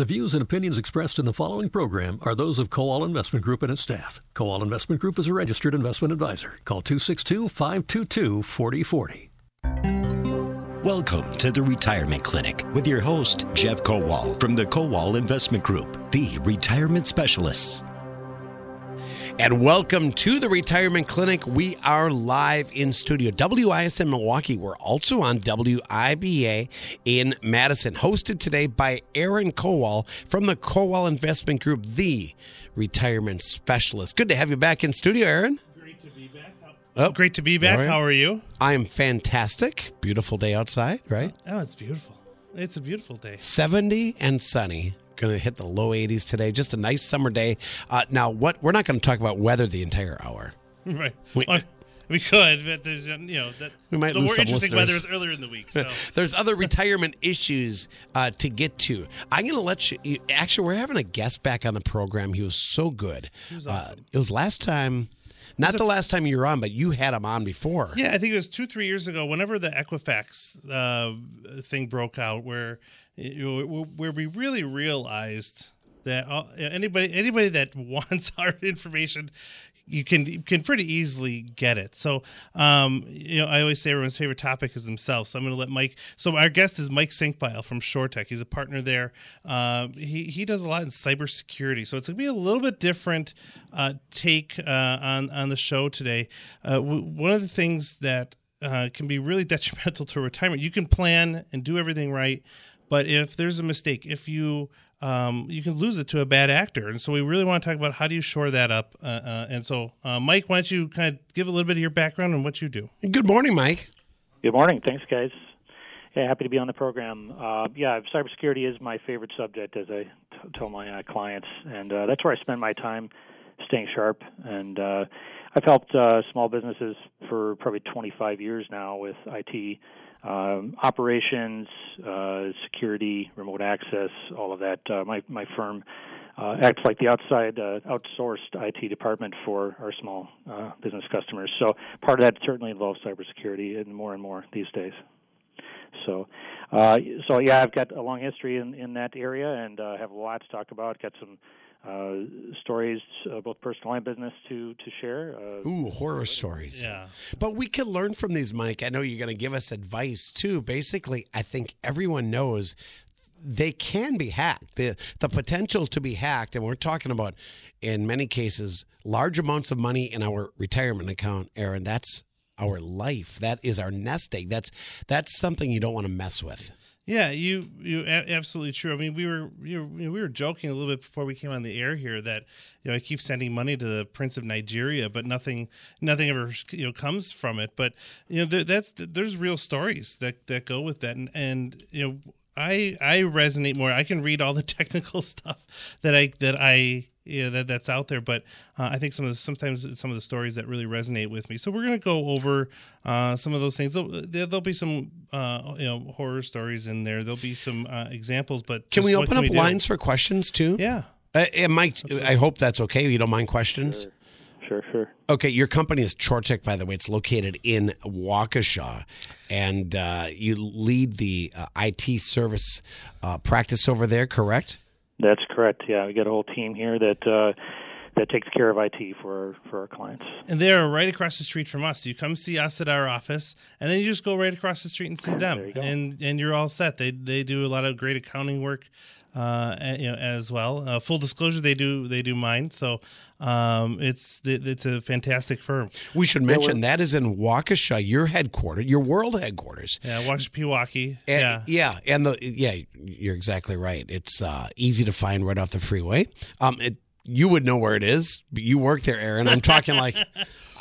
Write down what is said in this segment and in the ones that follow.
The views and opinions expressed in the following program are those of Kowal Investment Group and its staff. Kowal Investment Group is a registered investment advisor. Call 262 522 4040. Welcome to the Retirement Clinic with your host, Jeff Kowal from the Kowal Investment Group, the retirement specialists. And welcome to the Retirement Clinic. We are live in studio. WISN Milwaukee. We're also on WIBA in Madison. Hosted today by Aaron Kowal from the Kowal Investment Group, the retirement specialist. Good to have you back in studio, Aaron. Great to be back. Oh, great to be back. Right. How are you? I am fantastic. Beautiful day outside, right? Oh, it's beautiful. It's a beautiful day. 70 and sunny. Going to hit the low 80s today. Just a nice summer day. Uh, now, what we're not going to talk about weather the entire hour. Right. We- Well, we could, but there's uh, you know that We might the lose more some interesting listeners. weather is earlier in the week. So There's other retirement issues uh, to get to. I'm going to let you, you. Actually, we're having a guest back on the program. He was so good. He was Uh, it was last time, not the last time you were on, but you had him on before. yeah, I think it was two three years ago. Whenever the Equifax uh, thing broke out, where where we really realized that uh, anybody anybody that wants our information. You can you can pretty easily get it. So, um, you know, I always say everyone's favorite topic is themselves. So I'm going to let Mike. So our guest is Mike Sinkbile from Chortek. He's a partner there. Uh, he he does a lot in cybersecurity. So it's going to be a little bit different uh, take uh, on on the show today. Uh, w- one of the things that uh, can be really detrimental to retirement. You can plan and do everything right, but if there's a mistake, if you um, you can lose it to a bad actor, and so we really want to talk about how do you shore that up. Uh, uh, and so, uh, Mike, why don't you kind of give a little bit of your background and what you do? Good morning, Mike. Good morning. Thanks, guys. Yeah, happy to be on the program. Uh, yeah, cybersecurity is my favorite subject, as I t- tell my uh, clients, and uh, that's where I spend my time staying sharp. And uh, I've helped uh, small businesses for probably 25 years now with IT um, operations, uh, security, remote access, all of that. Uh, my my firm uh, acts like the outside outsourced IT department for our small business customers. So part of that certainly involves cybersecurity, and more and more these days. So, uh, so yeah, I've got a long history in, in that area, and uh, have a lot to talk about. Got some uh, stories, uh, both personal and business, to to share. Uh, Ooh, horror stories. Yeah, But we can learn from these, Mike. I know you're going to give us advice too. Basically, I think everyone knows they can be hacked. The the potential to be hacked, and we're talking about in many cases large amounts of money in our retirement account, Aaron. That's our life. That is our nest egg. That's that's something you don't want to mess with. Yeah, you you absolutely true. I mean, we were you know, we were joking a little bit before we came on the air here that you know I keep sending money to the Prince of Nigeria, but nothing nothing ever you know comes from it. But you know, there, that's there's real stories that that go with that, and and you know. I I resonate more. I can read all the technical stuff that I that I yeah that that's out there, but uh, I think some of the, sometimes some of the stories that really resonate with me. So we're gonna go over uh, some of those things. There'll, there- there'll be some uh, you know horror stories in there. There'll be some uh, examples, but Can we what open up do? lines for questions too? Yeah. Uh, and Mike, I hope that's okay. You don't mind questions. sure, sure. Okay, your company is Chortek, by the way. It's located in Waukesha, and uh, you lead the uh, IT service uh, practice over there, correct? That's correct. Yeah, we got a whole team here that uh, that takes care of IT for for our clients. And they're right across the street from us. You come see us at our office, and then you just go right across the street and see them, There you go. and and you're all set. They they do a lot of great accounting work, uh, you know, as well. Uh, full disclosure, they do they do mine. So um, it's it's a fantastic firm. We should mention that is in Waukesha, your headquarters, your world headquarters. Yeah, watch Pewaukee. And, yeah. yeah, and the yeah, you're exactly right. It's uh, easy to find right off the freeway. Um, it, you would know where it is. But you work there, Aaron. I'm talking like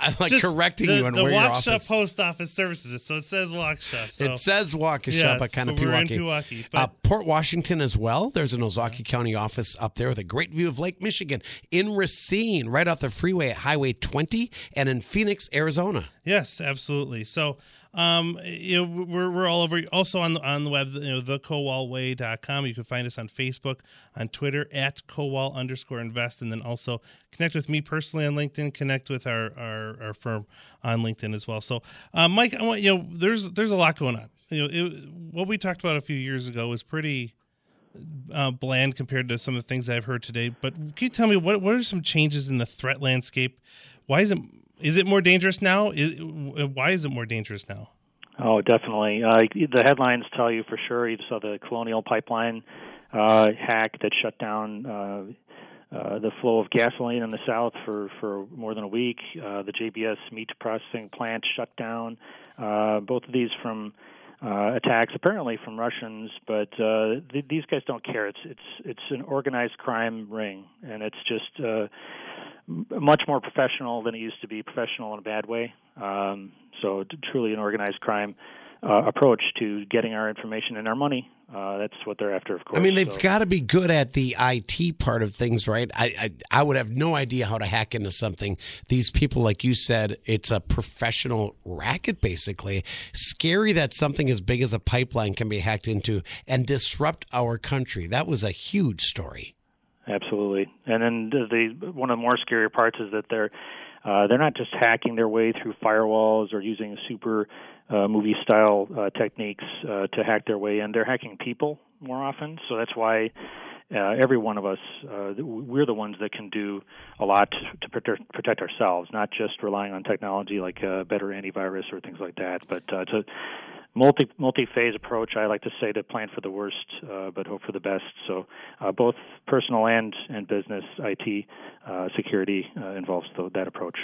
I'm like Just correcting the, you on the where your Waukesha office. Post Office services it, so it says Waukesha. So. It says Waukesha, Yes, but kind of but Pewaukee. Pewaukee, uh, Port Washington as well. There's an Ozaukee County office up there with a great view of Lake Michigan. In Racine, right off the freeway at Highway 20, and in Phoenix, Arizona. Yes, absolutely. So, um, you know, we're, we're all over. Also on the on the web, you know, thekowalway.com. You can find us on Facebook, on Twitter at kowal underscore invest, and then also connect with me personally on LinkedIn. Connect with our our, our firm on LinkedIn as well. So, uh, Mike, I want you know, there's there's a lot going on. You know, it, what we talked about a few years ago was pretty uh, bland compared to some of the things I've heard today. But can you tell me what what are some changes in the threat landscape? Why is it is it more dangerous now? Is, why is it more dangerous now? Oh, definitely. Uh, the headlines tell you for sure. You saw the Colonial Pipeline uh, hack that shut down uh, uh, the flow of gasoline in the south for, for more than a week. Uh, the JBS meat processing plant shut down. Uh, both of these from uh, attacks, apparently from Russians, but uh, th- these guys don't care. It's it's it's an organized crime ring, and it's just uh, much more professional than it used to be. Professional in a bad way. Um, so truly an organized crime uh, approach to getting our information and our money. Uh, that's what they're after, of course. I mean, they've so. got to be good at the IT part of things, right? I, I, I would have no idea how to hack into something. These people, like you said, it's a professional racket, basically. Scary that something as big as a pipeline can be hacked into and disrupt our country. That was a huge story. Absolutely, and then the, one of the more scary parts is that they're uh, they're not just hacking their way through firewalls or using super uh, movie style uh, techniques uh, to hack their way in. They're hacking people more often, so that's why uh, every one of us uh, we're the ones that can do a lot to, to protect, protect ourselves, not just relying on technology like uh, better antivirus or things like that. But uh, multi multi phase approach. I like to say to plan for the worst, uh, but hope for the best. So uh, both personal and and business IT uh, security uh, involves the, that approach.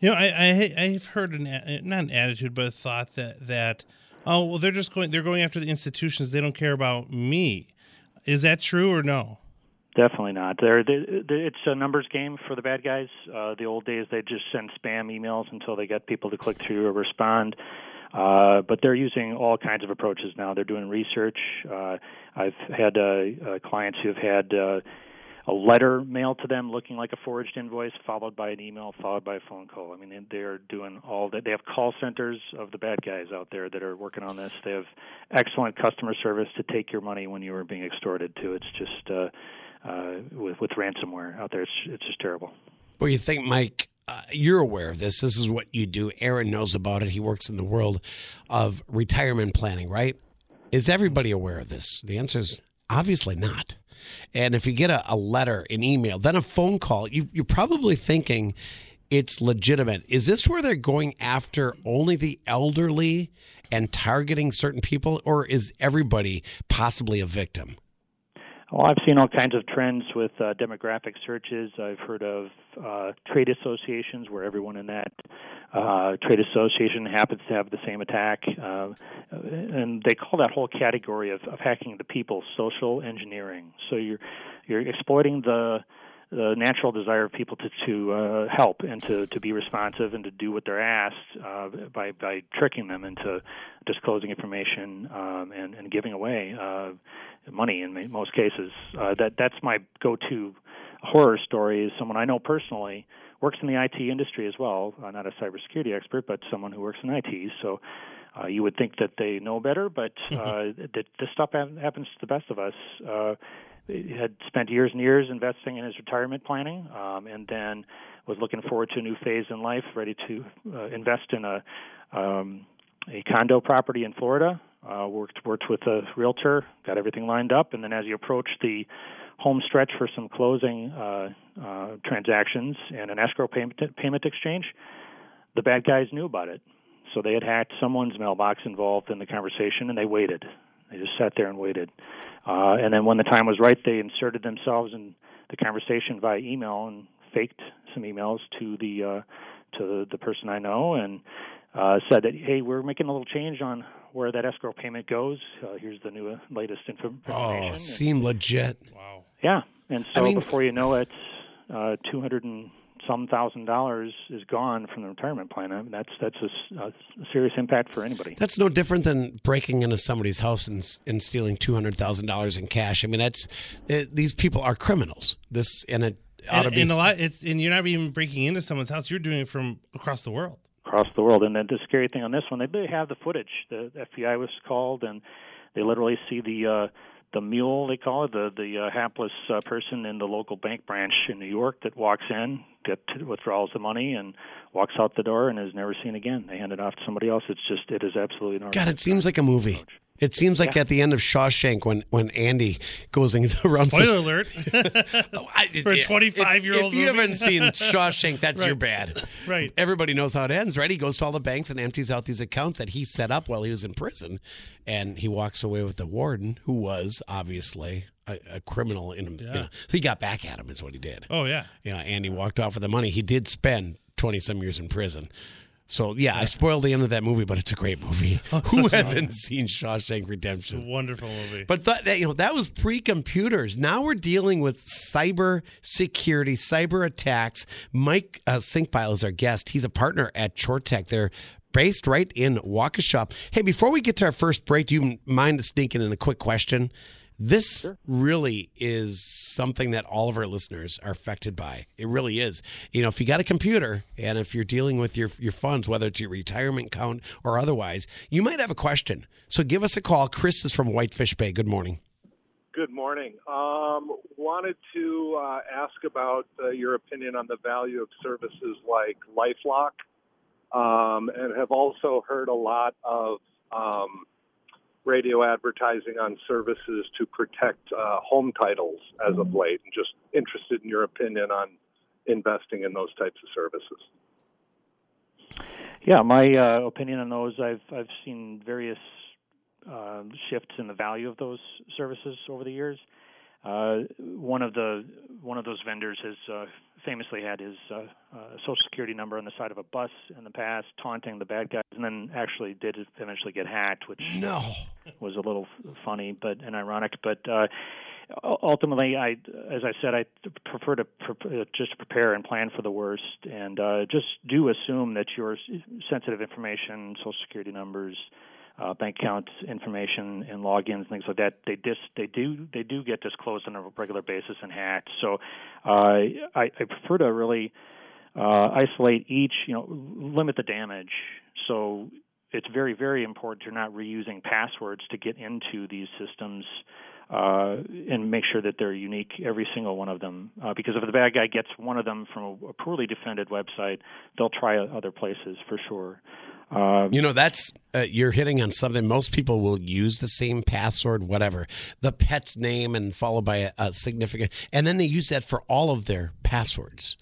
You know, I, I I've heard an not an attitude, but a thought that that oh well they're just going they're going after the institutions. They don't care about me. Is that true or no? Definitely not. They're, they, they, it's a numbers game for the bad guys. Uh, the old days, they just send spam emails until they get people to click through or respond. Uh, but they're using all kinds of approaches now. They're doing research. Uh, I've had uh, uh, clients who've had uh, a letter mailed to them looking like a forged invoice, followed by an email, followed by a phone call. I mean, they're doing all that. They have call centers of the bad guys out there that are working on this. They have excellent customer service to take your money when you are being extorted. To it's just with with ransomware out there. It's it's just terrible. Well, you think, Mike, uh, you're aware of this. This is what you do. Aaron knows about it. He works in the world of retirement planning, right? Is everybody aware of this? The answer is obviously not. And if you get a, a letter, an email, then a phone call, you, you're probably thinking it's legitimate. Is this where they're going after only the elderly and targeting certain people, or is everybody possibly a victim? Well, I've seen all kinds of trends with uh, demographic searches. I've heard of uh, trade associations where everyone in that uh, trade association happens to have the same attack, uh, and they call that whole category of, of hacking the people social engineering. So you're you're exploiting the the natural desire of people to to uh, help and to to be responsive and to do what they're asked uh, by by tricking them into disclosing information um, and and giving away uh, money in most cases. Uh, that that's my go-to horror story. Is someone I know personally works in the IT industry as well. Uh, not a cybersecurity expert, but someone who works in IT. So. Uh, you would think that they know better, but uh, that this stuff happens to the best of us. Uh, had spent years and years investing in his retirement planning, um, and then was looking forward to a new phase in life, ready to uh, invest in a um, a condo property in Florida. Uh, worked worked with a realtor, got everything lined up, and then as he approached the home stretch for some closing uh, uh, transactions and an escrow payment payment exchange, the bad guys knew about it. So they had hacked someone's mailbox involved in the conversation, and they waited. They just sat there and waited. Uh, and then when the time was right, they inserted themselves in the conversation via email and faked some emails to the uh, to the, the person I know and uh, said that hey, we're making a little change on where that escrow payment goes. Uh, here's the new uh, latest information. Oh, seem legit. Wow. Yeah, and so I mean, before you know it, uh, two hundred and some thousand dollars is gone from the retirement plan. I mean, that's that's a, a, serious impact for anybody. That's no different than breaking into somebody's house and, and stealing two hundred thousand dollars in cash. I mean, that's it, these people are criminals. This and it ought and, to be. and a lot. It's and you're not even breaking into someone's house. You're doing it from across the world. Across the world, and then the scary thing on this one, they, they have the footage. The FBI was called, and they literally see the. Uh, the mule they call it the the uh, hapless uh, person in the local bank branch in New York that walks in, get withdraws the money, and walks out the door and is never seen again. They hand it off to somebody else. It's just it is absolutely normal. God, it seems like a movie. It seems like at the end of Shawshank when when Andy goes and runs. Spoiler alert. Oh, I- For a 25-year-old If, if you movie. haven't seen Shawshank, that's your bad. Right. Everybody knows how it ends, right? He goes to all the banks and empties out these accounts that he set up while he was in prison, and he walks away with the warden, who was obviously a, a criminal. In him, you know, so he got back at him, is what he did. oh yeah. Yeah, and he walked off with the money. He did spend twenty some years in prison. So yeah, I spoiled the end of that movie, but it's a great movie. Who hasn't seen Shawshank Redemption? Wonderful movie. But th- that you know that was pre-computers. Now we're dealing with cyber security, cyber attacks. Mike uh, Sinkpile is our guest. He's a partner at Chortek. They're based right in Waukesha. Hey, before we get to our first break, do you mind sneaking in a quick question? This really is something that all of our listeners are affected by. It really is. You know, if you got a computer and if you're dealing with your your funds, whether it's your retirement account or otherwise, you might have a question. So give us a call. Chris is from Whitefish Bay. Good morning. Good morning. Um, wanted to uh, ask about uh, your opinion on the value of services like LifeLock, um, and have also heard a lot of um, radio advertising on services to protect uh, home titles as of late, and just interested in your opinion on investing in those types of services. Yeah, my uh, opinion on those, I've I've seen various uh, shifts in the value of those services over the years. Uh, one of the one of those vendors has uh, famously had his uh, uh, social security number on the side of a bus in the past, taunting the bad guys, and then actually did eventually get hacked, which No. was a little funny but and ironic. But uh, ultimately, I, as I said, I prefer to pre- uh, just prepare and plan for the worst, and uh, just do assume that your sensitive information, social security numbers. Uh, bank account information and logins, things like that. They dis, they do they do get disclosed on a regular basis and hacked. So uh, I, I prefer to really uh, isolate each, you know, limit the damage. So it's very, very important you're not reusing passwords to get into these systems uh, and make sure that they're unique, every single one of them. Uh, because if the bad guy gets one of them from a, a poorly defended website, they'll try other places for sure. Uh, You know, that's uh, you're hitting on something. Most people will use the same password, whatever, the pet's name, and followed by a, a significant, and then they use that for all of their passwords.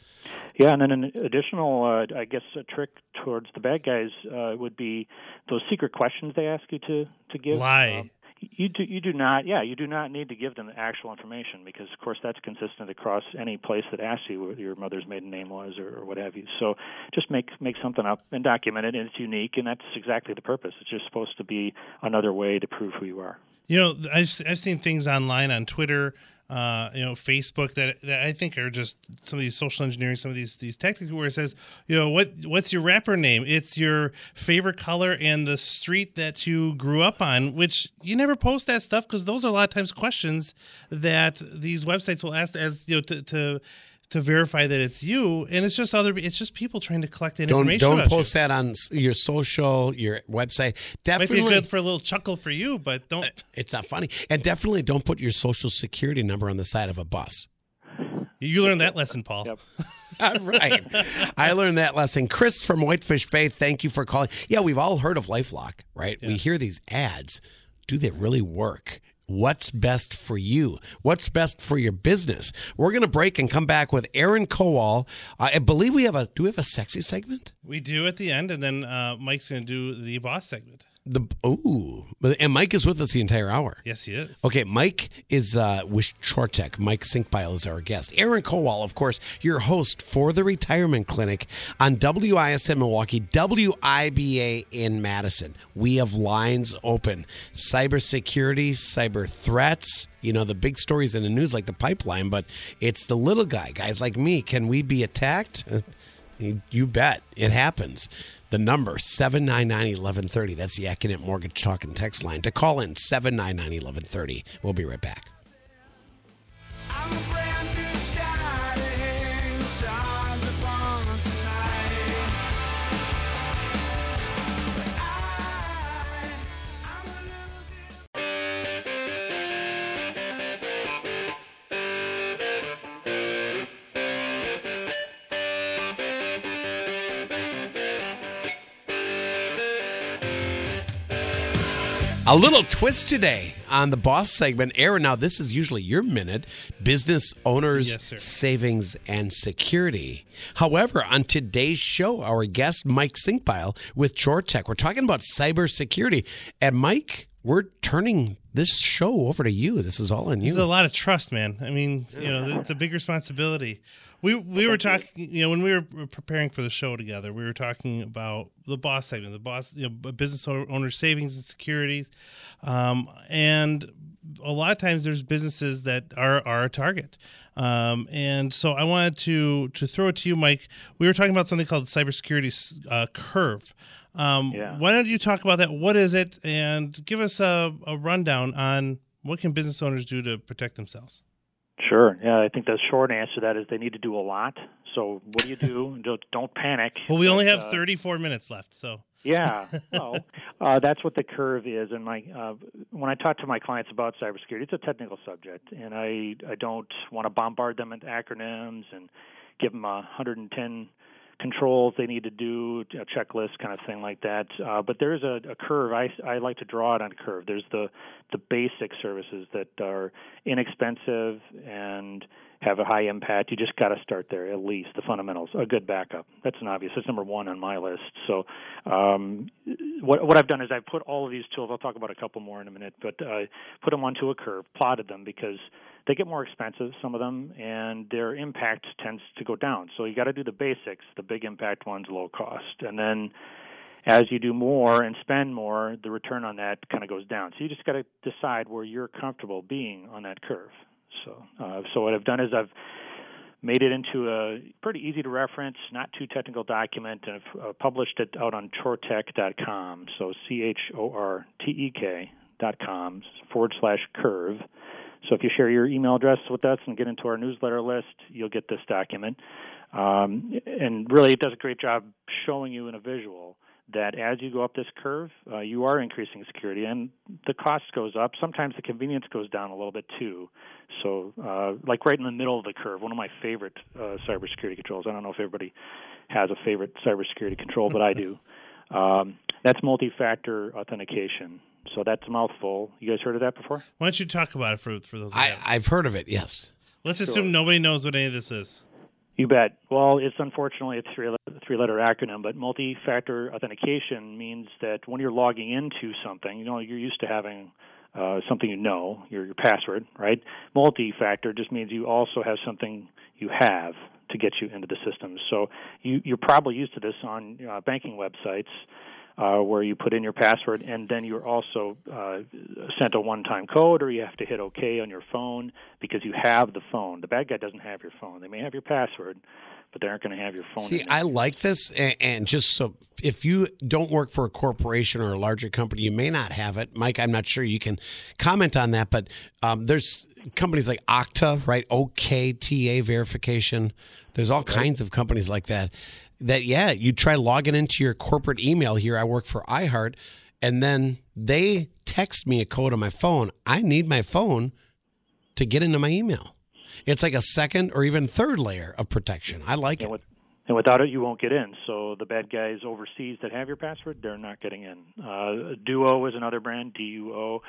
Yeah, and then an additional, uh, I guess, a trick towards the bad guys uh, would be those secret questions they ask you to to give. Lie. Um, you do you do not yeah you do not need to give them the actual information because of course that's consistent across any place that asks you what your mother's maiden name was or, or what have you. So just make make something up and document it and it's unique and that's exactly the purpose. It's just supposed to be another way to prove who you are. You know, I've I've seen things online on Twitter, uh, you know, Facebook that that I think are just some of these social engineering, some of these these tactics where it says, you know, what what's your rapper name? It's your favorite color and the street that you grew up on. Which you never post that stuff because those are a lot of times questions that these websites will ask as you know to. to to verify that it's you, and it's just other. It's just people trying to collect that Don't information. don't about post you. that on your social, your website. definitely Might Definitely, be good for a little chuckle for you, but don't. Uh, it's not funny, and definitely don't put your social security number on the side of a bus. You learned that lesson, Paul. Yep. right. I learned that lesson. Chris from Whitefish Bay, thank you for calling. Yeah, we've all heard of LifeLock, right? We hear these ads. Do they really work? What's best for you? What's best for your business? We're going to break and come back with Aaron Kowal. I believe we have a. Do we have a sexy segment? We do at the end, and then uh, Mike's going to do the boss segment. The ooh, and Mike is with us the entire hour. Yes, he is. Okay, Mike is uh, with Chortek. Mike Sinkpile is our guest. Aaron Kowal, of course, your host for the Retirement Clinic on WISN Milwaukee, WIBA in Madison. We have lines open. Cybersecurity, cyber threats, you know, the big stories in the news like the pipeline, but it's the little guy, guys like me. Can we be attacked? You you bet. It happens. The number, 799-1130. That's the Accident Mortgage Talk and Text line. To call in, 799-1130. We'll be right back. A little twist today on the boss segment. Aaron, now this is usually your minute business owners, Yes, savings, and security. However, on today's show, our guest, Mike Sinkpile with Tech, we're talking about cybersecurity. And Mike, we're turning this show over to you. This is all on There's you. a lot of trust, man. I mean, you know, it's a big responsibility. We we were talking, you know, when we were preparing for the show together, we were talking about the boss segment, the boss, you know, business owner savings and securities, um, and a lot of times there's businesses that are are a target. Um, and so I wanted to to throw it to you, Mike. We were talking about something called cybersecurity uh, curve. Um, Yeah. Why don't you talk about that? What is it? And give us a, a rundown on what can business owners do to protect themselves. Sure. Yeah, I think the short answer to that is they need to do a lot. So what do you do? don't, don't panic. Well, we only have uh, 34 minutes left, so Yeah, well, uh, that's what the curve is. And my uh, when I talk to my clients about cybersecurity, it's a technical subject, and I I don't want to bombard them with acronyms and give them a 110 controls they need to do, a checklist kind of thing like that. Uh, but there is a, a curve. I I like to draw it on a curve. There's the the basic services that are inexpensive and have a high impact. You just got to start there at least the fundamentals. A good backup. That's an obvious. That's number one on my list. So, um, what what I've done is I've put all of these tools. I'll talk about a couple more in a minute, but uh, put them onto a curve, plotted them because they get more expensive, some of them, and their impact tends to go down. So you got to do the basics, the big impact ones, low cost, and then as you do more and spend more, the return on that kind of goes down. So you just got to decide where you're comfortable being on that curve. So, uh, so what I've done is I've made it into a pretty easy to reference, not too technical document, and I've uh, published it out on chortek.com. So C H O R T E K dot com forward slash curve. So if you share your email address with us and get into our newsletter list, you'll get this document. Um, and really, it does a great job showing you in a visual that as you go up this curve, uh, you are increasing security, and the cost goes up. Sometimes the convenience goes down a little bit too. So, uh, like right in the middle of the curve, one of my favorite uh, cybersecurity controls. I don't know if everybody has a favorite cybersecurity control, but I do. Um, that's multi-factor authentication. So that's a mouthful. You guys heard of that before? why don't you talk about it for for those? that I, haven't? I've heard of it, yes. Let's assume nobody knows what any of this is. You bet. Well, it's unfortunately a three three letter acronym, but multi factor authentication means that when you're logging into something, you know, you're used to having uh, something you know, your, your password, right? Multi factor just means you also have something you have to get you into the system. So you, you're probably used to this on uh, banking websites. Uh, where you put in your password and then you're also uh, sent a one-time code, or you have to hit OK on your phone because you have the phone. The bad guy doesn't have your phone. They may have your password, but they aren't going to have your phone. See. I like this, and, just so if you don't work for a corporation or a larger company, you may not have it. Mike, I'm not sure you can comment on that, but um, there's companies like Okta, right? OKTA verification. There's all kinds of companies like that. That yeah, you try logging into your corporate email here. I work for iHeart, and then they text me a code on my phone. I need my phone to get into my email. It's like a second or even third layer of protection. I like it. and, with, and without it, you won't get in. So the bad guys overseas that have your password, they're not getting in. Uh, Duo is another brand, D-U-O.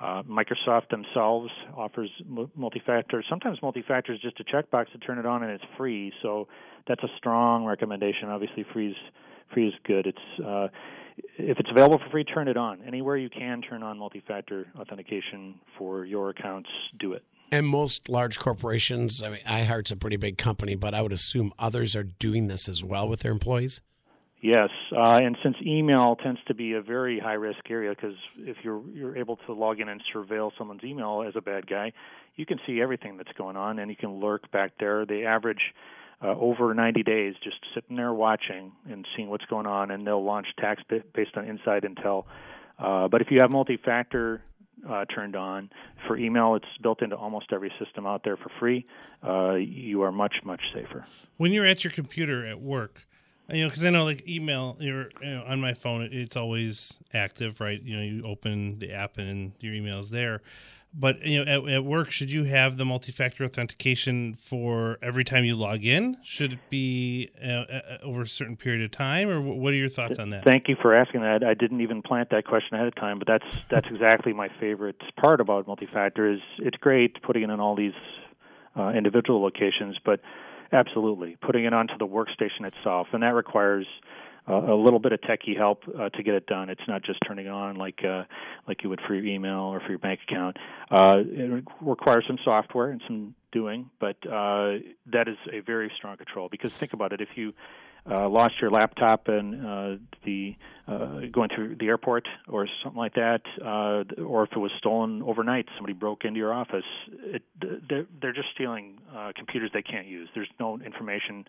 Uh, Microsoft themselves offers multi-factor. Sometimes multi-factor is just a checkbox to turn it on, and it's free. So that's a strong recommendation. Obviously, free is free is good. It's uh, if it's available for free, turn it on. Anywhere you can turn on multi-factor authentication for your accounts, do it. And most large corporations, I mean, iHeart's a pretty big company, but I would assume others are doing this as well with their employees. Yes, uh, and since email tends to be a very high risk area, because if you're you're able to log in and surveil someone's email as a bad guy, you can see everything that's going on, and you can lurk back there. The average uh, over 90 days just sitting there watching and seeing what's going on, and they'll launch tax ba- based on inside intel. Uh, but if you have multi-factor uh, turned on for email, it's built into almost every system out there for free. Uh, you are much much safer. When you're at your computer at work, you know, because I know like email, you're you know, on my phone, it's always active, right? You know, you open the app and your email's there. But you know, at, at work, should you have the multi-factor authentication for every time you log in? Should it be uh, uh, over a certain period of time, or what are your thoughts on that? Thank you for asking that. I didn't even plant that question ahead of time, but that's that's exactly my favorite part about multi-factor. Is it's great putting it in all these uh, individual locations, but absolutely putting it onto the workstation itself, and that requires uh, a little bit of techie help uh, to get it done. It's not just turning on like uh, like you would for your email or for your bank account. Uh, it requires some software and some doing, but uh, that is a very strong control. Because think about it: if you uh, lost your laptop and uh, the uh, going through the airport or something like that, uh, or if it was stolen overnight, somebody broke into your office. It, they're, they're just stealing uh, computers they can't use. There's no information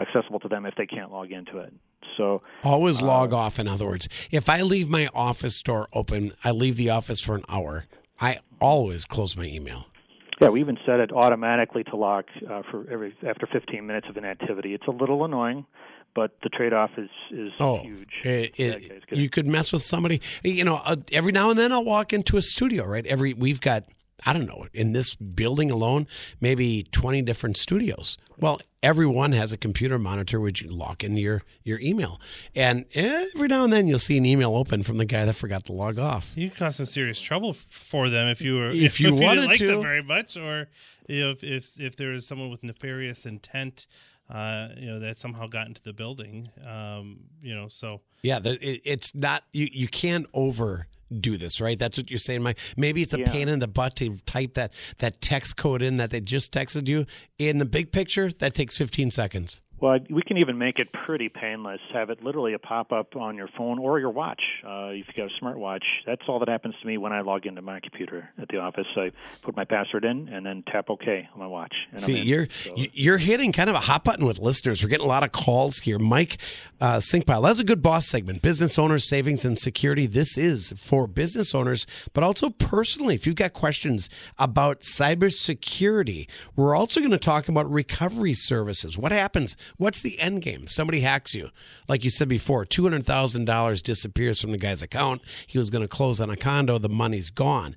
accessible to them if they can't log into it. So Always log off, in other words. If I leave my office door open, I leave the office for an hour, I always close my email. Yeah, we even set it automatically to lock uh, for every after 15 minutes of inactivity. It's a little annoying, but the trade-off is is Oh, huge. it- it- 'cause- you could mess with somebody. You know, uh, every now and then I'll walk into a studio. Right, every we've got I don't know in this building alone maybe twenty different studios. Well, everyone has a computer monitor which you lock in your your email, and every now and then you'll see an email open from the guy that forgot to log off. You could cause some serious trouble for them if you were If you wanted didn't like to. them very much, or if if if there is someone with nefarious intent, uh, you know, that somehow got into the building, um, you know, so Yeah, the, it, it's not you. You can't over do this, right? That's what you're saying, Mike. Maybe it's a Yeah. pain in the butt to type that that text code in that they just texted you. In the big picture, that takes 15 seconds. Well, we can even make it pretty painless. Have it literally a pop up on your phone or your watch. Uh, if you got a smartwatch, that's all that happens to me when I log into my computer at the office. I put my password in and then tap OK on my watch. See, in. you're So- you- you're hitting kind of a hot button with listeners. We're getting a lot of calls here. Mike uh, Sinkpile, that's a good boss segment. Business owners, savings, and security. This is for business owners, but also personally. If you've got questions about cybersecurity, we're also going to talk about recovery services. What happens? What's the end game? Somebody hacks you, like you said before. Two hundred thousand dollars disappears from the guy's account. He was going to close on a condo. The money's gone.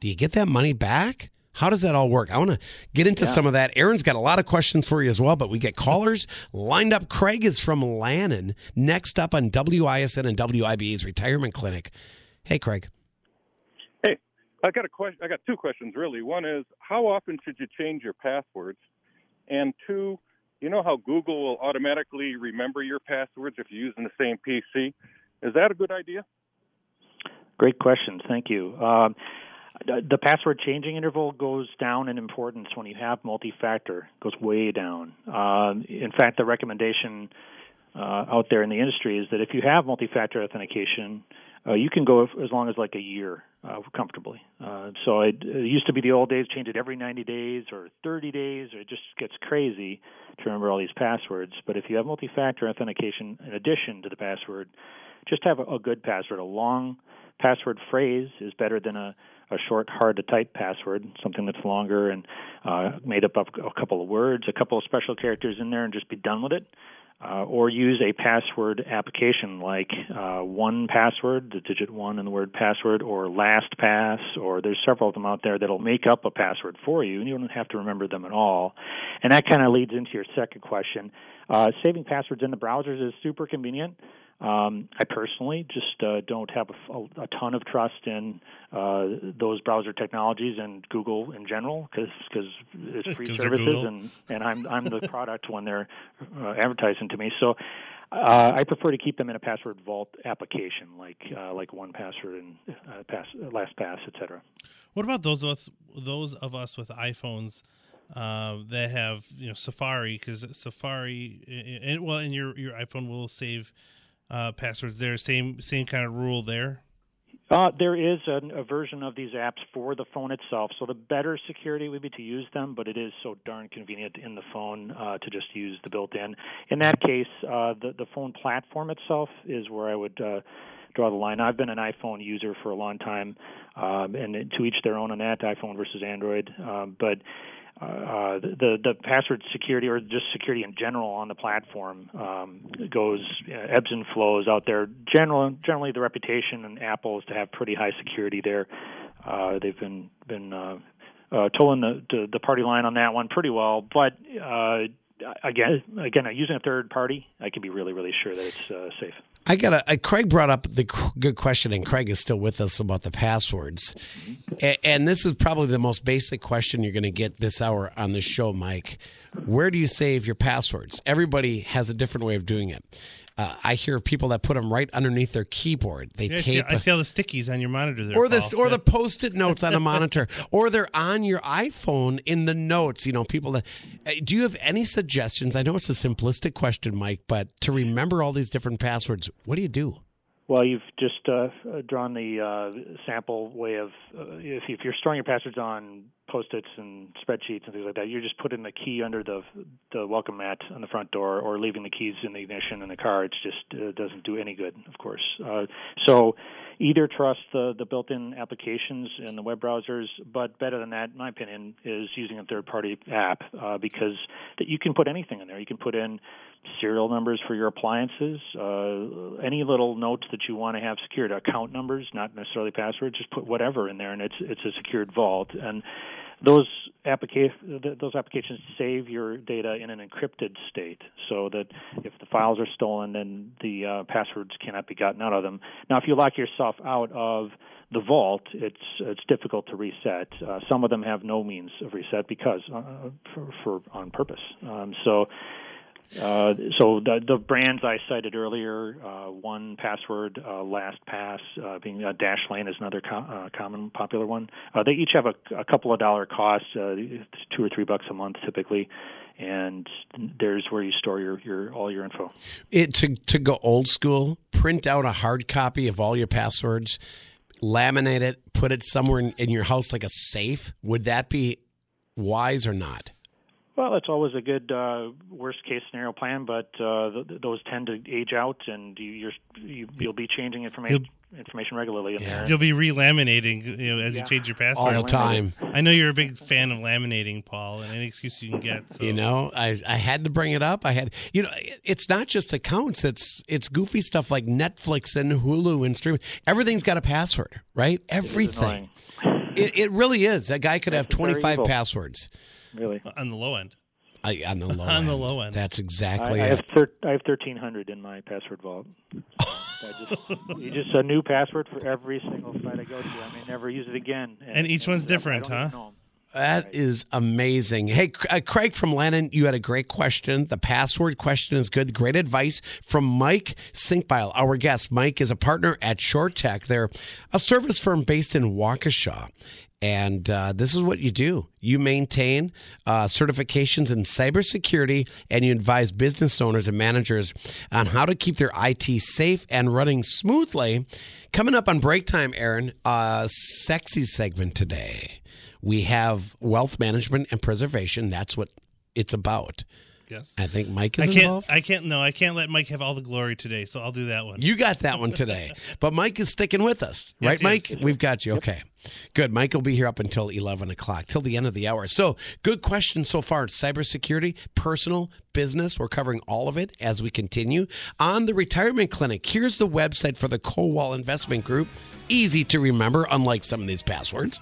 Do you get that money back? How does that all work? I want to get into some of that. Aaron's got a lot of questions for you as well, but we get callers lined up. Craig is from Lannon. Next up on WISN and WIBA's retirement clinic. Hey, Craig. Hey, I got a question. I got two questions really. One is how often should you change your passwords? And two, you know how Google will automatically remember your passwords if you're using the same PC? Is that a good idea? Great question. Thank you. Um, the password changing interval goes down in importance when you have multi-factor. It goes way down. Um, in fact, the recommendation uh, out there in the industry is that if you have multi-factor authentication, uh, you can go as long as like a year uh, comfortably. Uh, so it, it used to be the old days, change it every 90 days or 30 days, or it just gets crazy to remember all these passwords. But if you have multi-factor authentication in addition to the password, just have a, a good password. A long password phrase is better than a, a short, hard to type password, something that's longer and uh, made up of a couple of words, a couple of special characters in there, and just be done with it. Uh, or use a password application like uh, One Password, the digit one in the word password, or LastPass, or there's several of them out there that'll make up a password for you, and you don't have to remember them at all. And that kind of leads into your second question. Uh, saving passwords in the browsers is super convenient. Um, I personally just uh, don't have a, a, ton of trust in uh, those browser technologies and Google in general because it's free services and and I'm I'm the product when they're uh, advertising to me. So uh, I prefer to keep them in a password vault application like uh, like One Password and uh, Pass, LastPass, etc. What about those of us, those of us with iPhones uh, that have you know Safari? Because Safari, and well, and your your iPhone will save uh, passwords there. Same same kind of rule there. Uh, there is a, a version of these apps for the phone itself. So the better security would be to use them, but it is so darn convenient in the phone uh, to just use the built-in. In that case, uh, the the phone platform itself is where I would. Uh, draw the line. I've been an iPhone user for a long time, um, and to each their own on that, iPhone versus Android. Um, but uh, the the password security or just security in general on the platform um, goes uh, ebbs and flows out there. General, generally, the reputation in Apple is to have pretty high security there. Uh, they've been been uh, uh, toeing the, the the party line on that one pretty well, but uh, again, again, using a third party, I can be really really sure that it's uh, safe. I got a, Craig brought up the good question, and Craig is still with us about the passwords. A- and this is probably the most basic question you're going to get this hour on the show, Mike. Where do you save your passwords? Everybody has a different way of doing it. Uh, I hear people that put them right underneath their keyboard. They Yeah, I, see, tape I see all the stickies on your monitor there. or the Paul. or the post-it notes on a monitor, or they're on your iPhone in the notes. You know, people that. uh, Do you have any suggestions? I know it's a simplistic question, Mike, but to remember all these different passwords, what do you do? Well, you've just uh, drawn the uh, sample way of uh, if, if you're storing your passwords on post-its and spreadsheets and things like that, you're just putting the key under the the welcome mat on the front door, or leaving the keys in the ignition in the car. It just uh, doesn't do any good, of course. Uh, so either trust the the built-in applications in the web browsers, but better than that, in my opinion, is using a third-party app uh, because that you can put anything in there. You can put in serial numbers for your appliances, uh, any little notes that you want to have secured, account numbers, not necessarily passwords. Just put whatever in there, and it's it's a secured vault. And those application those applications save your data in an encrypted state, so that if the files are stolen, then the uh, passwords cannot be gotten out of them. Now, if you lock yourself out of the vault, it's it's difficult to reset. Uh, some of them have no means of reset because uh, for, for on purpose. Um, so. Uh, so the, the brands I cited earlier, uh, one password, uh, LastPass, uh, being uh, Dashlane is another uh, common popular one. Uh, they each have a, a couple of dollar costs, two or three bucks a month typically, and there's where you store your, your all your info. It to to go old school. Print out a hard copy of all your passwords, laminate it, put it somewhere in, in your house like a safe. Would that be wise or not? Well, it's always a good uh, worst case scenario plan, but uh, th- those tend to age out, and you, you're you, you'll be changing information information regularly in there. You'll be relaminating you know, as Yeah. you change your password All password the time. I know you're a big fan of laminating, Paul, and any excuse you can get. So. You know, I I had to bring it up. I had, you know, it's not just accounts. It's it's goofy stuff like Netflix and Hulu and streaming. Everything's got a password, right? Everything. It, it really is. A guy could have That's very twenty five passwords. Really, on the low end. I, on the low On end. the low end. That's I, exactly I it. have thir- I have thirteen hundred in my password vault. I just, just a new password for every single site I go to. I may never use it again. And each one's I- I different, don't even huh? know 'em. That is amazing. Hey, uh, Craig from Lannon, you had a great question. The password question is good. Great advice from Mike Sinkbile, our guest. Mike is a partner at Chortek. They're a service firm based in Waukesha. And uh, this is what you do you maintain uh, certifications in cybersecurity and you advise business owners and managers on how to keep their IT safe and running smoothly. Coming up on break time, Aaron, uh, sexy segment today we have wealth management and preservation. That's what it's about. Yes. I think Mike is I can't. involved. I can't. No, I can't let Mike have all the glory today. So I'll do that one. You got that one today. but Mike is sticking with us, Yes, right, Mike? yes. We've got you. Okay. Good. Mike will be here up until 11 o'clock, till the end of the hour. So, good question so far. Cybersecurity, personal, business. We're covering all of it as we continue. On the retirement clinic, here's the website for the Kowal Investment Group. Easy to remember, unlike some of these passwords.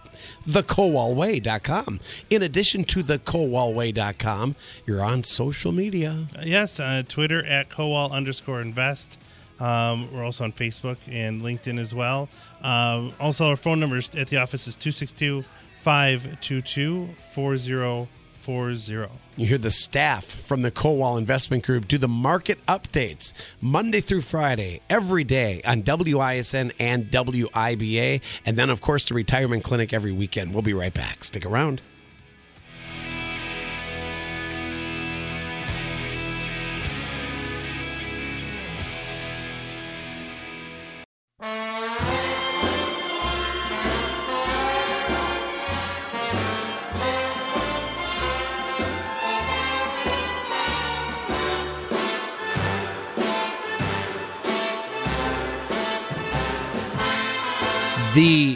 TheKowalWay.com. In addition to TheKowalWay.com, you're on social media. Yes, uh, Twitter at Kowal underscore invest. Um, we're also on Facebook and LinkedIn as well. Um, also, our phone numbers at the office is 262 522 4040. You hear the staff from the Kowal Investment Group do the market updates Monday through Friday, every day on WISN and WIBA. And then, of course, the retirement clinic every weekend. We'll be right back. Stick around.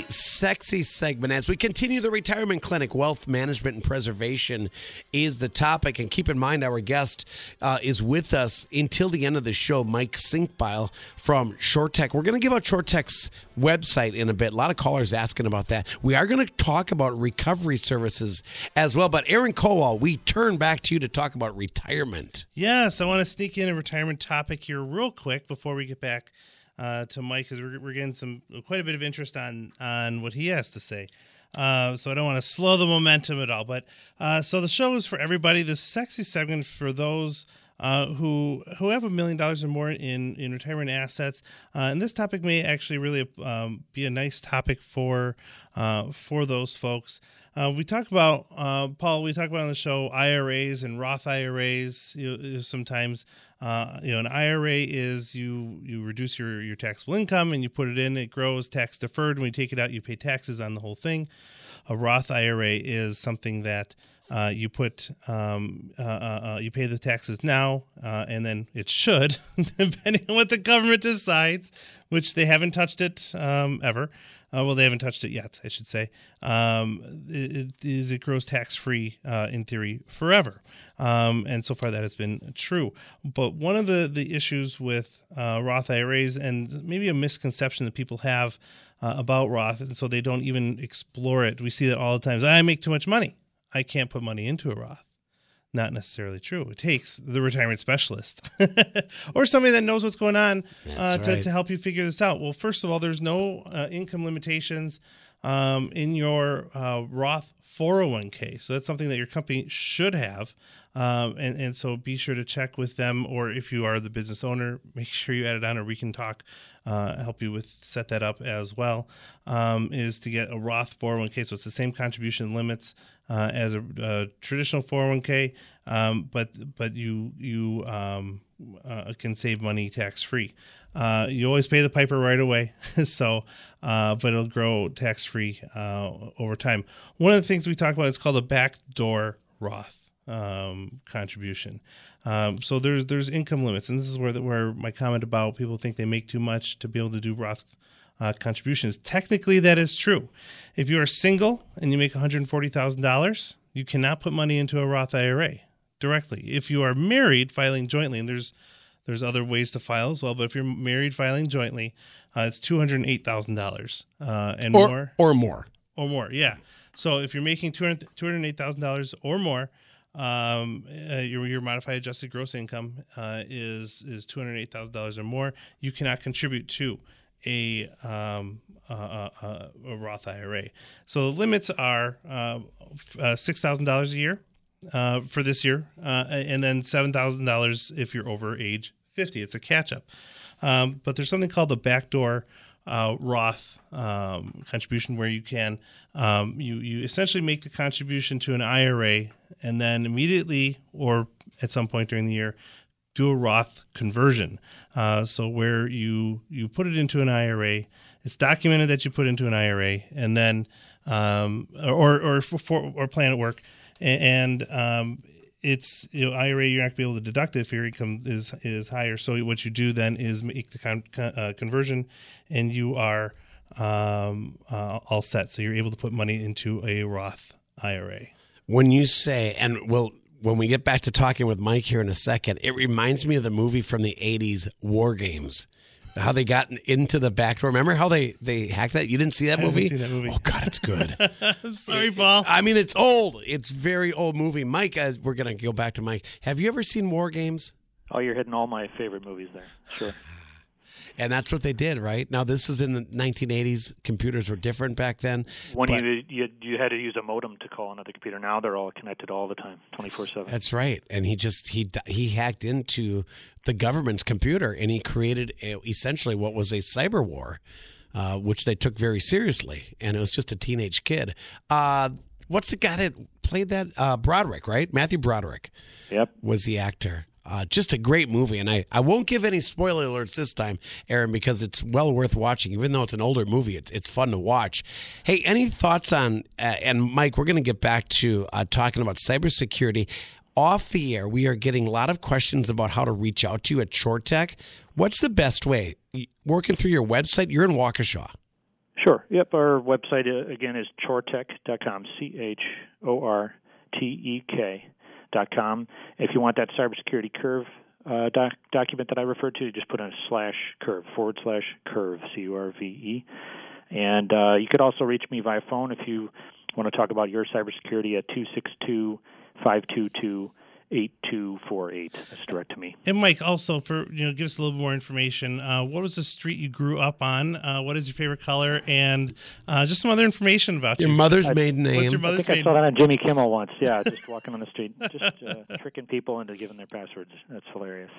Sexy segment as we continue the retirement clinic, wealth management and preservation is the topic. And keep in mind, our guest uh, is with us until the end of the show, Mike Sinkbile from Chortek. We're going to give out Chortek's website in a bit. A lot of callers asking about that. We are going to talk about recovery services as well. But Aaron Kowal, we turn back to you to talk about retirement. Yes, I want to sneak in a retirement topic here real quick before we get back uh, to Mike because we're, we're getting some quite a bit of interest on on what he has to say. Uh, so I don't want to slow the momentum at all. But uh, so the show is for everybody. The sexy segment for those uh, who who have a million dollars or more in in retirement assets. Uh, and this topic may actually really um, be a nice topic for uh, for those folks. Uh, we talk about uh, Paul. We talk about on the show IRAs and Roth IRAs. You sometimes uh, you know an IRA is you you reduce your your taxable income and you put it in. It grows tax deferred. When you take it out, you pay taxes on the whole thing. A Roth IRA is something that uh, you put um, uh, uh, uh, you pay the taxes now, uh, and then it should, depending on what the government decides, which they haven't touched it um, ever. Uh, well, they haven't touched it yet, I should say. Um, it, it, is it grows tax free in theory forever, um, and so far that has been true. But one of the the issues with Roth IRAs and maybe a misconception that people have about Roth, and so they don't even explore it. We see that all the times. I make too much money. I can't put money into a Roth. Not necessarily true. It takes the retirement specialist or somebody that knows what's going on uh, to, right. to help you figure this out. Well, first of all, there's no uh, income limitations um, in your uh, Roth 401k. So that's something that your company should have. Um, and, and so be sure to check with them, or if you are the business owner, make sure you add it on, or we can talk, uh, help you with set that up as well. Um, is to get a Roth 401k, so it's the same contribution limits uh, as a, a traditional 401k, um, but but you you um, uh, can save money tax free. Uh, you always pay the piper right away, so uh, but it'll grow tax free uh, over time. One of the things we talk about is called a backdoor Roth um, contribution. Um, so there's there's income limits, and this is where the, where my comment about people think they make too much to be able to do Roth uh, contributions. Technically, that is true. If you are single and you make one hundred forty thousand dollars, you cannot put money into a Roth IRA directly. If you are married, filing jointly, and there's there's other ways to file as well, but if you're married filing jointly, uh, it's two hundred eight thousand dollars uh, and Or, more or more. or more. Yeah. So if you're making two hundred two hundred eight thousand dollars or more, um, uh, your your modified adjusted gross income uh, is is two hundred eight thousand dollars or more. You cannot contribute to a um, uh, uh, a Roth IRA. So the limits are uh, uh, six thousand dollars a year uh, for this year, uh, and then seven thousand dollars if you're over age fifty. It's a catch up. Um, but there's something called the backdoor uh, Roth um, contribution where you can um, you you essentially make the contribution to an IRA and then immediately or at some point during the year do a Roth conversion. Uh, so where you you put it into an IRA, it's documented that you put into an IRA, and then um, or or for, or plan at work, and um, it's you know, IRA. You're not gonna be able to deduct it if your income is is higher. So what you do then is make the con- uh, conversion, and you are um, uh, all set. So you're able to put money into a Roth IRA. When you say, and well, when we get back to talking with Mike here in a second, it reminds me of the movie from the 80s, War Games. How they got into the back door. Remember how they, they hacked that? You didn't see that I haven't movie? seen that movie. Oh, God, it's good. I'm sorry, Paul. I mean, it's old. It's very old movie. Mike, uh, we're going to go back to Mike. Have you ever seen War Games? Oh, you're hitting all my favorite movies there. Sure. And that's what they did, right? Now, this is in the 1980s. Computers were different back then. When but- you, you you had to use a modem to call another computer. Now they're all connected all the time, 24 seven. That's right. And he just he he hacked into the government's computer and he created a, essentially what was a cyber war, uh, which they took very seriously. And it was just a teenage kid. Uh, what's the guy that played that? Uh, Broderick, right? Matthew Broderick Yep. was the actor. Uh, just a great movie, and I, I won't give any spoiler alerts this time, Aaron, because it's well worth watching. Even though it's an older movie, it's it's fun to watch. Hey, any thoughts on? Uh, and Mike, we're going to get back to uh, talking about cybersecurity off the air. We are getting a lot of questions about how to reach out to you at Chortek. What's the best way? Working through your website, you're in Waukesha. Sure. Yep. Our website uh, again is chortek.com, C H O R T E K.com. If you want that cybersecurity curve uh, doc- document that I referred to, just put in a slash curve forward slash curve C U R V E. And uh, you could also reach me via phone if you want to talk about your cybersecurity at 262 522 8248. That's direct to me. And Mike, also for you know, give us a little more information. Uh, what was the street you grew up on? Uh, what is your favorite color? And uh, just some other information about Your you. mother's maiden name. What's name. your I mother's think I maiden saw that on Jimmy Kimmel once. Yeah, just walking on the street, just uh, tricking people into giving their passwords. That's hilarious.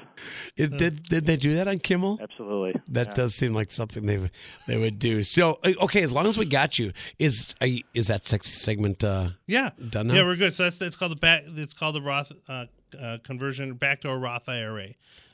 It- did did they do that on Kimmel? Absolutely. That Yeah. does seem like something they would they would do. So uh, okay, as long as we got you, is you- is that sexy segment uh, Yeah, done now? yeah, we're good. So that's it's called the back. It's called the Roth uh, conversion backdoor Roth IRA.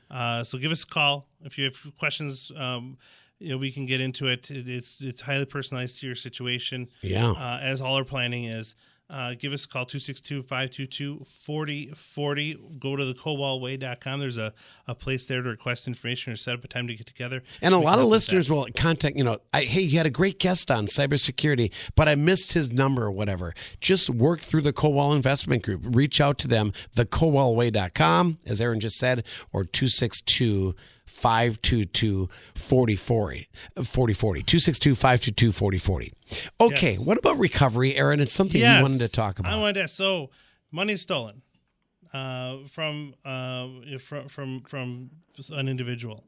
Uh, so give us a call if you have questions. Um, you know, we can get into it. it it's it's highly personalized to your situation. Yeah. Uh, as all our planning is. Uh, give us a call 262-522-4040 go to the kowalway.com there's a, a place there to request information or set up a time to get together And a We lot of help with that. listeners will contact, you know, I, hey, you had a great guest on cybersecurity, but I missed his number or whatever. Just work through the Kowal Investment Group. Reach out to them, the thekowalway.com, as Aaron just said, or 262 522 4040. 262 522 4040. Okay, Yes. what about recovery, Aaron? It's something Yes. you wanted to talk about. I about. wanted to. So, money stolen uh, from uh, from from from an individual.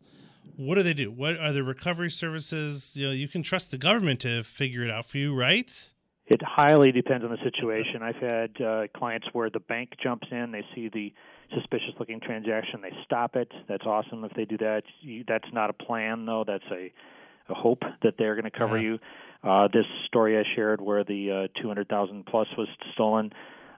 What do they do? What are the recovery services? You know, you can trust the government to figure it out for you, right? It highly depends on the situation. I've had uh, clients where the bank jumps in, they see the suspicious looking transaction, they stop it. That's awesome if they do that. That's not a plan, though. That's a, a hope that they're going to cover Yeah. you. Uh, this story I shared where the uh, 200,000 plus was stolen,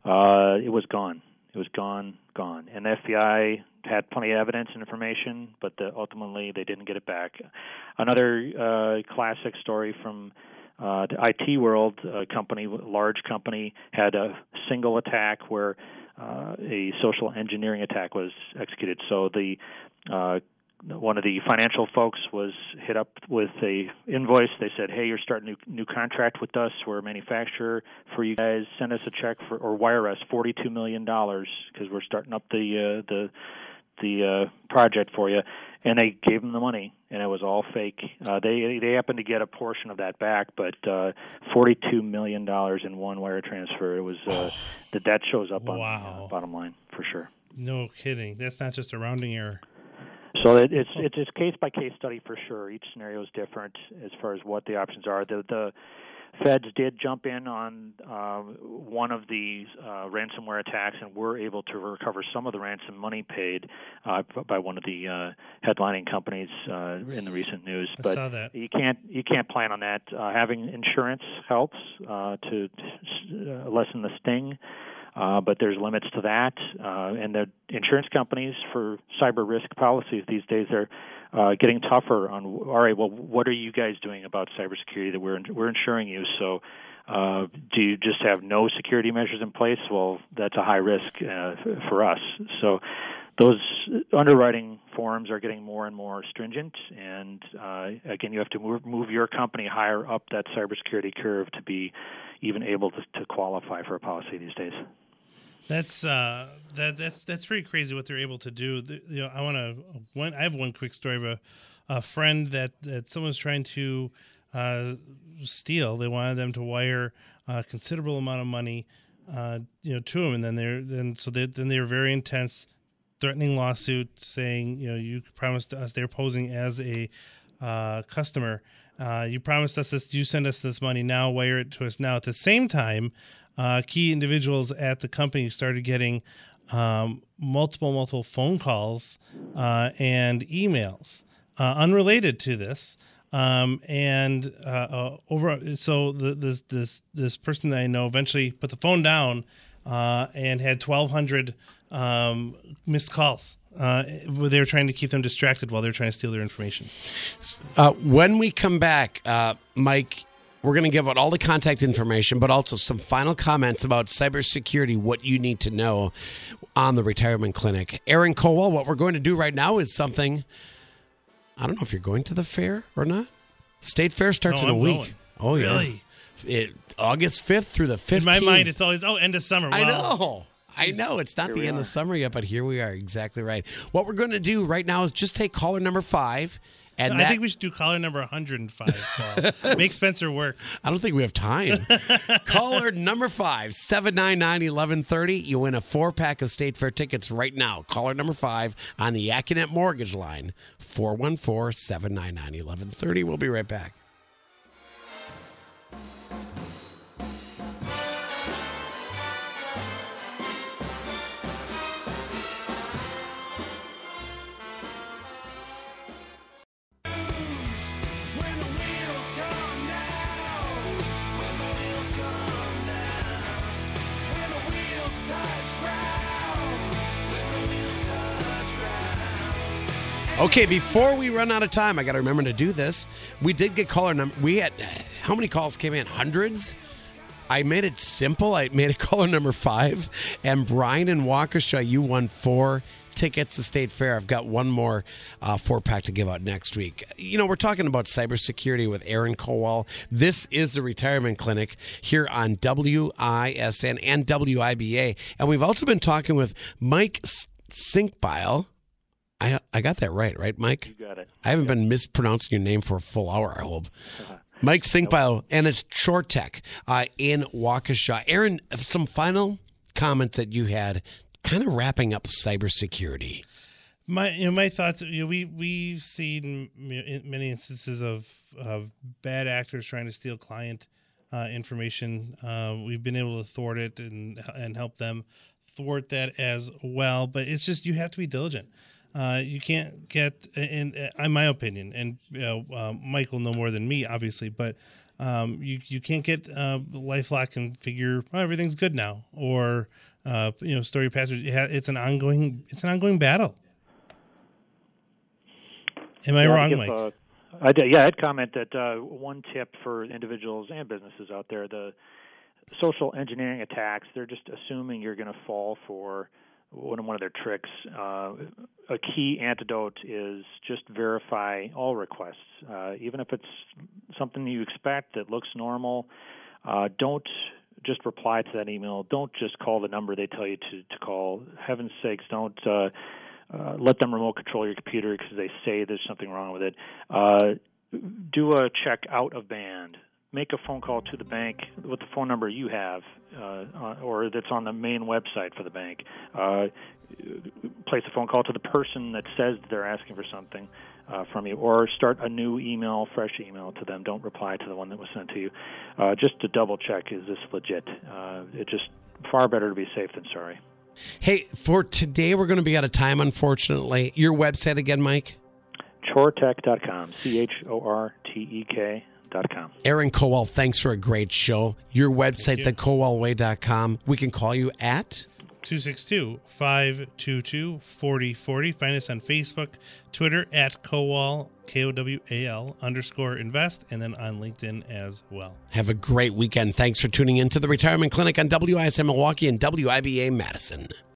uh, it was gone. It was gone, gone. And the FBI had plenty of evidence and information, but the, ultimately they didn't get it back. Another uh, classic story from uh, the IT world, a company, large company, had a single attack where uh, a social engineering attack was executed. So the uh, one of the financial folks was hit up with a invoice. They said, "Hey, you're starting a new, new contract with us. We're a manufacturer for you guys. Send us a check for or wire us forty-two million dollars because we're starting up the uh, the the uh, project for you." And they gave them the money, and it was all fake. Uh, they they happened to get a portion of that back, but uh, forty-two million dollars in one wire transfer. It was uh, the debt shows up on Wow. the uh, bottom line for sure. No kidding. That's not just a rounding error. So it, it's it's it's case by case study for sure. Each scenario is different as far as what the options are. The the feds did jump in on uh, one of these uh, ransomware attacks and were able to recover some of the ransom money paid uh, by one of the uh, headlining companies uh, in the recent news. I but you can't you can't plan on that. Uh, having insurance helps uh, to uh, lessen the sting. Uh, but there's limits to that, uh, and the insurance companies for cyber risk policies these days are uh, getting tougher on. All right, well, what are you guys doing about cybersecurity that we're we're insuring you? So, uh, do you just have no security measures in place? Well, that's a high risk uh, for us. So, those underwriting forms are getting more and more stringent, and uh, again, you have to move, move your company higher up that cybersecurity curve to be even able to, to qualify for a policy these days. That's uh, that that's that's pretty crazy what they're able to do. The- you know, I want to one. I have one quick story of a, a friend that that someone's trying to uh, steal. They wanted them to wire a considerable amount of money, uh, you know, to them, and then they're then so they then they were very intense, threatening lawsuit, saying you know you promised us. They're posing as a uh, customer. Uh, you promised us this. You send us this money now. Wire it to us now. At the same time, uh, key individuals at the company started getting um, multiple, multiple phone calls uh, and emails uh, unrelated to this. Um, and uh, uh, over, so the, this this this person that I know eventually put the phone down uh, and had twelve hundred um, missed calls. Uh, they were trying to keep them distracted while they were trying to steal their information. Uh, when we come back, uh, Mike, we're going to give out all the contact information, but also some final comments about cybersecurity, what you need to know on the retirement clinic. Aaron Kowal, what we're going to do right now is something. I don't know if you're going to the fair or not. State Fair starts No, in a I'm week. going. Oh yeah. Really? It, August fifth through the fifteenth. In my mind, it's always oh end of summer. I know. I know it's not Here the end are. of summer yet, but here we are. Exactly right. What we're going to do right now is just take caller number five, and I that, think we should do caller number 105. Paul. Make Spencer work. I don't think we have time. caller number five, 799 1130. You win a four pack of State Fair tickets right now. Caller number five on the Accunet Mortgage line, 414 799 1130. We'll be right back. Okay, before we run out of time, I got to remember to do this. We did get caller number. We had how many calls came in? Hundreds. I made it simple. I made it caller number five, and Brian and Waukesha, you won four tickets to State Fair. I've got one more uh, four pack to give out next week. You know, we're talking about cybersecurity with Aaron Kowal. This is the retirement clinic here on WISN and WIBA, and we've also been talking with Mike Sinkbile. I I got that right, right, Mike? You got it. I haven't been mispronouncing your name for a full hour, I hope. Mike Sinkpile, and it's Chortek uh, in Waukesha. Aaron, some final comments that you had kind of wrapping up cybersecurity. My you know, my thoughts. You know, we we've seen you know, in many instances of of bad actors trying to steal client uh, information. Uh, we've been able to thwart it and and help them thwart that as well. But it's just you have to be diligent. Uh, you can't get, in, in my opinion, and uh, Mike will know more than me, obviously, but um, you you can't get uh, LifeLock and figure oh, everything's good now, or uh, you know, store your passwords. It's an ongoing it's an ongoing battle. Am I Yeah, wrong, give, Mike? uh, I did, yeah, I'd comment that uh, one tip for individuals and businesses out there: the social engineering attacks. They're just assuming you're going to fall for one of their tricks. Uh, a key antidote is just verify all requests, uh, even if it's something you expect that looks normal. Uh, don't just reply to that email. Don't just call the number they tell you to, to call. Heaven's sakes, don't uh, uh, let them remote control your computer because they say there's something wrong with it. Uh, do a check out of band. Make a phone call to the bank with the phone number you have, uh, or that's on the main website for the bank. Uh, place a phone call to the person that says they're asking for something uh, from you, or start a new email, fresh email to them. Don't reply to the one that was sent to you. Uh, just to double check: is this legit? Uh, it's just far better to be safe than sorry. Hey, for today, we're going to be out of time, unfortunately. Your website again, Mike? Chortek.com. C H O R T E K dot. Aaron Kowal, thanks for a great show. Your website, you. thekowalway.com. We can call you at 262 522 4040. Find us on Facebook, Twitter at Kowal, K O W A L underscore invest, and then on LinkedIn as well. Have a great weekend. Thanks for tuning in to the Retirement Clinic on WISN Milwaukee and WIBA Madison.